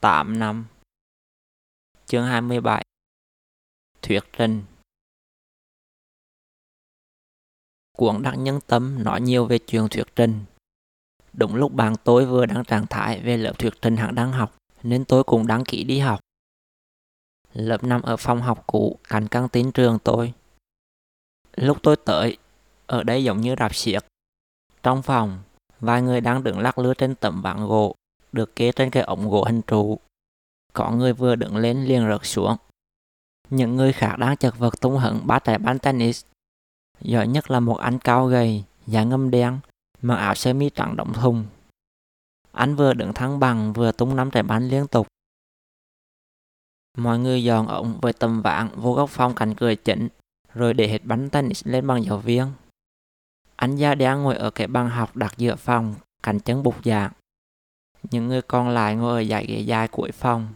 8 năm Chương 27 Thuyết trình Cuốn đăng nhân tâm nói nhiều về chuyện thuyết trình. Đúng lúc bạn tôi vừa đang trạng thái về lớp thuyết trình hạng đang học, nên tôi cũng đăng ký đi học. Lớp nằm ở phòng học cũ cạnh căng tin trường tôi. Lúc tôi tới, ở đây giống như rạp xiếc. Trong phòng, vài người đang đứng lắc lư trên tấm ván gỗ, được kê trên cái ống gỗ hình trụ. Có người vừa đứng lên liền rớt xuống. Những người khác đang chật vật tung hận ba trái bàn tennis. Giỏi nhất là một anh cao gầy, da ngâm đen, mặc áo sơ mi trắng đóng thùng. Anh vừa đứng thăng bằng vừa tung năm trái bàn liên tục. Mọi người dọn ổng với tầm vạn vô góc phòng cạnh cửa chỉnh rồi để hết bánh tennis lên bằng giáo viên. Anh da đen ngồi ở cái bàn học đặt giữa phòng, cạnh chân bục giảng. Những người còn lại ngồi ở dãy ghế dài cuối phòng.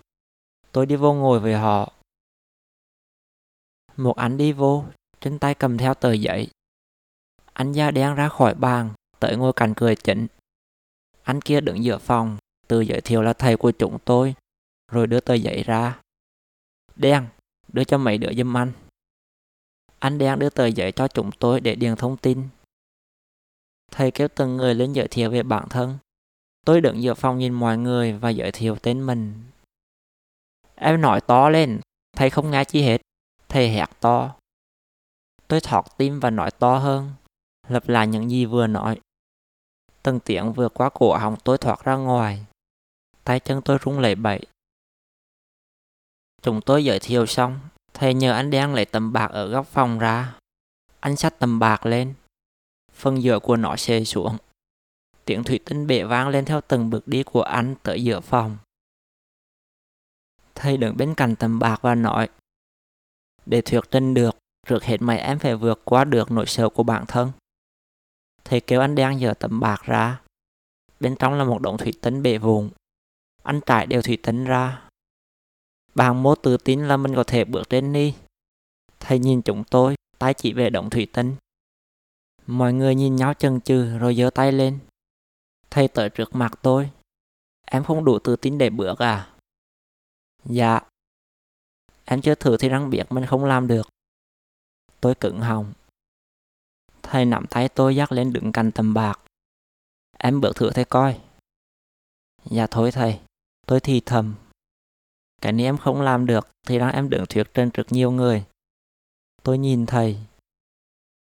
Tôi đi vô ngồi với họ. Một anh đi vô, trên tay cầm theo tờ giấy. Anh da đen ra khỏi bàn, tới ngồi cạnh cười chỉnh. Anh kia đứng giữa phòng, tự giới thiệu là thầy của chúng tôi, rồi đưa tờ giấy ra. Đen, đưa cho mấy đứa giùm anh. Anh đen đưa tờ giấy cho chúng tôi để điền thông tin. Thầy kéo từng người lên giới thiệu về bản thân. Tôi đứng giữa phòng nhìn mọi người và giới thiệu tên mình. Em nói to lên, thầy không nghe chi hết. Thầy hét to. Tôi thọt tim và nói to hơn, lặp lại những gì vừa nói. Từng tiếng vừa qua cổ họng tôi thoát ra ngoài. Tay chân tôi rung lẩy bẩy. Chúng tôi giới thiệu xong, thầy nhờ anh đen lấy tầm bạc ở góc phòng ra. Anh xách tầm bạc lên. Phần giữa của nó xê xuống. Tiếng thủy tinh bể vang lên theo từng bước đi của anh tới giữa phòng. Thầy đứng bên cạnh tầm bạc và nói Để thuyết trình được, trước hết mày em phải vượt qua được nỗi sợ của bản thân. Thầy kêu anh đang dở tấm bạc ra. Bên trong là một đống thủy tinh bể vụn. Anh trải đều thủy tinh ra. Bạn mô tự tin là mình có thể bước trên đi. Thầy nhìn chúng tôi, tay chỉ về đống thủy tinh. Mọi người nhìn nhau chần chừ rồi giơ tay lên. Thầy tới trước mặt tôi. Em không đủ tự tin để bước à? Dạ. Em chưa thử thì răng biết mình không làm được. Tôi cứng họng. Thầy nắm tay tôi dắt lên đứng cạnh tầm bạc. Em bước thử thầy coi. Dạ thôi thầy, tôi thì thầm. Cái này em không làm được thì đang em đứng thuyết trên trước nhiều người. Tôi nhìn thầy.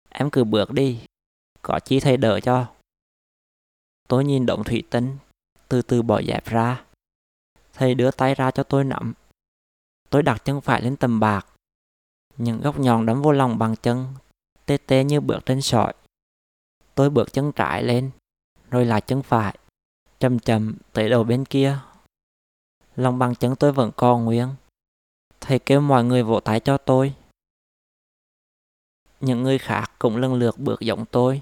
Em cứ bước đi, có chi thầy đỡ cho. Tôi nhìn động thủy tinh, từ từ bỏ dẹp ra. Thầy đưa tay ra cho tôi nắm. Tôi đặt chân phải lên tầm bạc. Những góc nhọn đấm vô lòng bằng chân, tê tê như bước trên sỏi. Tôi bước chân trái lên, rồi lại chân phải, chậm chậm tới đầu bên kia. Lòng bằng chân tôi vẫn còn nguyên. Thầy kêu mọi người vỗ tay cho tôi. Những người khác cũng lần lượt bước giống tôi.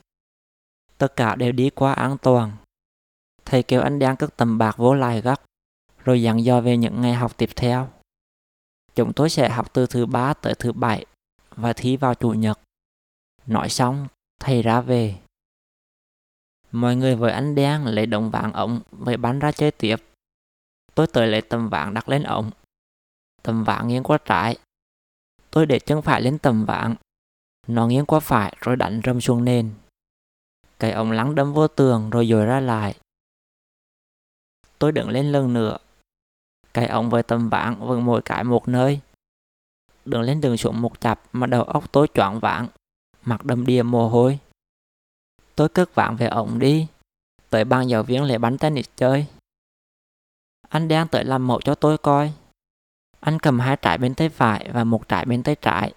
Tất cả đều đi qua an toàn. Thầy kêu anh đang cất tầm bạc vô lại gấp, rồi dặn dò về những ngày học tiếp theo. Chúng tôi sẽ học từ thứ ba tới thứ bảy và thi vào chủ nhật. Nói xong, thầy ra về. Mọi người với anh đen lấy đồng vàng ống với bắn ra chơi tiếp. Tôi tới lấy tầm vàng đặt lên ống. Tầm vàng nghiêng qua trái. Tôi để chân phải lên tầm vàng. Nó nghiêng qua phải rồi đánh râm xuống nền. Cái ống lắng đâm vô tường rồi dồi ra lại. Tôi đứng lên lần nữa. Cái ống với tầm vàng vẫn mỗi cái một nơi. Đứng lên đường xuống một chập mà đầu óc tôi choáng vãng. mặt đầm đìa mồ hôi. Tôi cất vạn về ổng đi, tới ban giáo viên lại bánh tennis chơi. Anh đang tới làm mẫu cho tôi coi. Anh cầm hai trái bên tay phải và một trái bên tay trái.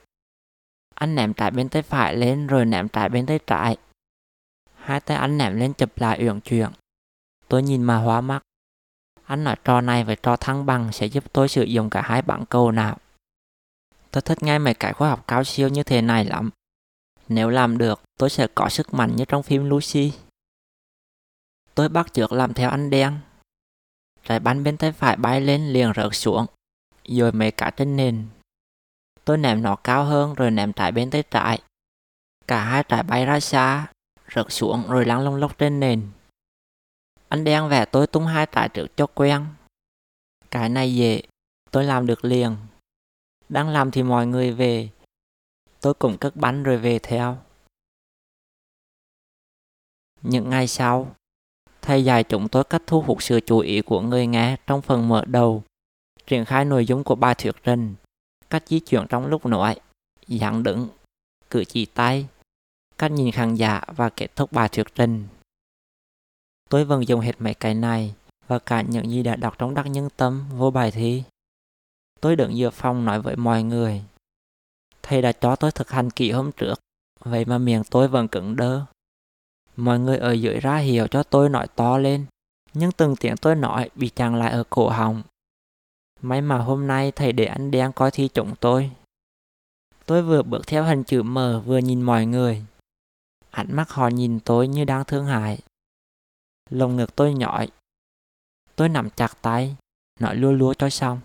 Anh ném trái bên tay phải lên rồi ném trái bên tay trái. Hai tay anh ném lên chụp lại uyển chuyển. Tôi nhìn mà hóa mắt. Anh nói trò này với trò thăng bằng sẽ giúp tôi sử dụng cả hai bản cầu nào. Tôi thích ngay mấy cái khoa học cao siêu như thế này lắm. Nếu làm được, tôi sẽ có sức mạnh như trong phim Lucy. Tôi bắt chước làm theo anh đen. Trái bánh bên tay phải bay lên liền rớt xuống, rồi mấy cả trên nền. Tôi ném nó cao hơn rồi ném trái bên tay trái. Cả hai trái bay ra xa, rớt xuống rồi lăn lông lốc trên nền. Anh đen vẽ tôi tung hai trái trước cho quen. Cái này dễ, tôi làm được liền. Đang làm thì mọi người về. Tôi cũng cất bánh rồi về theo. Những ngày sau, thầy dạy chúng tôi cách thu hút sự chú ý của người nghe trong phần mở đầu, triển khai nội dung của bài thuyết trình, cách di chuyển trong lúc nói, dặn đứng, cử chỉ tay, cách nhìn khán giả và kết thúc bài thuyết trình. Tôi vẫn dùng hết mấy cái này và cả những gì đã đọc trong đắc nhân tâm vô bài thi. Tôi đứng giữa phòng nói với mọi người. Thầy đã cho tôi thực hành kỹ hôm trước, vậy mà miệng tôi vẫn cứng đơ. Mọi người ở dưới ra hiểu cho tôi nói to lên, nhưng từng tiếng tôi nói bị chặn lại ở cổ họng. May mà hôm nay thầy để anh đen coi thi chúng tôi. Tôi vừa bước theo hình chữ M vừa nhìn mọi người. Ánh mắt họ nhìn tôi như đang thương hại. Lồng ngực tôi nhỏi. Tôi nằm chặt tay, nói lua lua cho xong.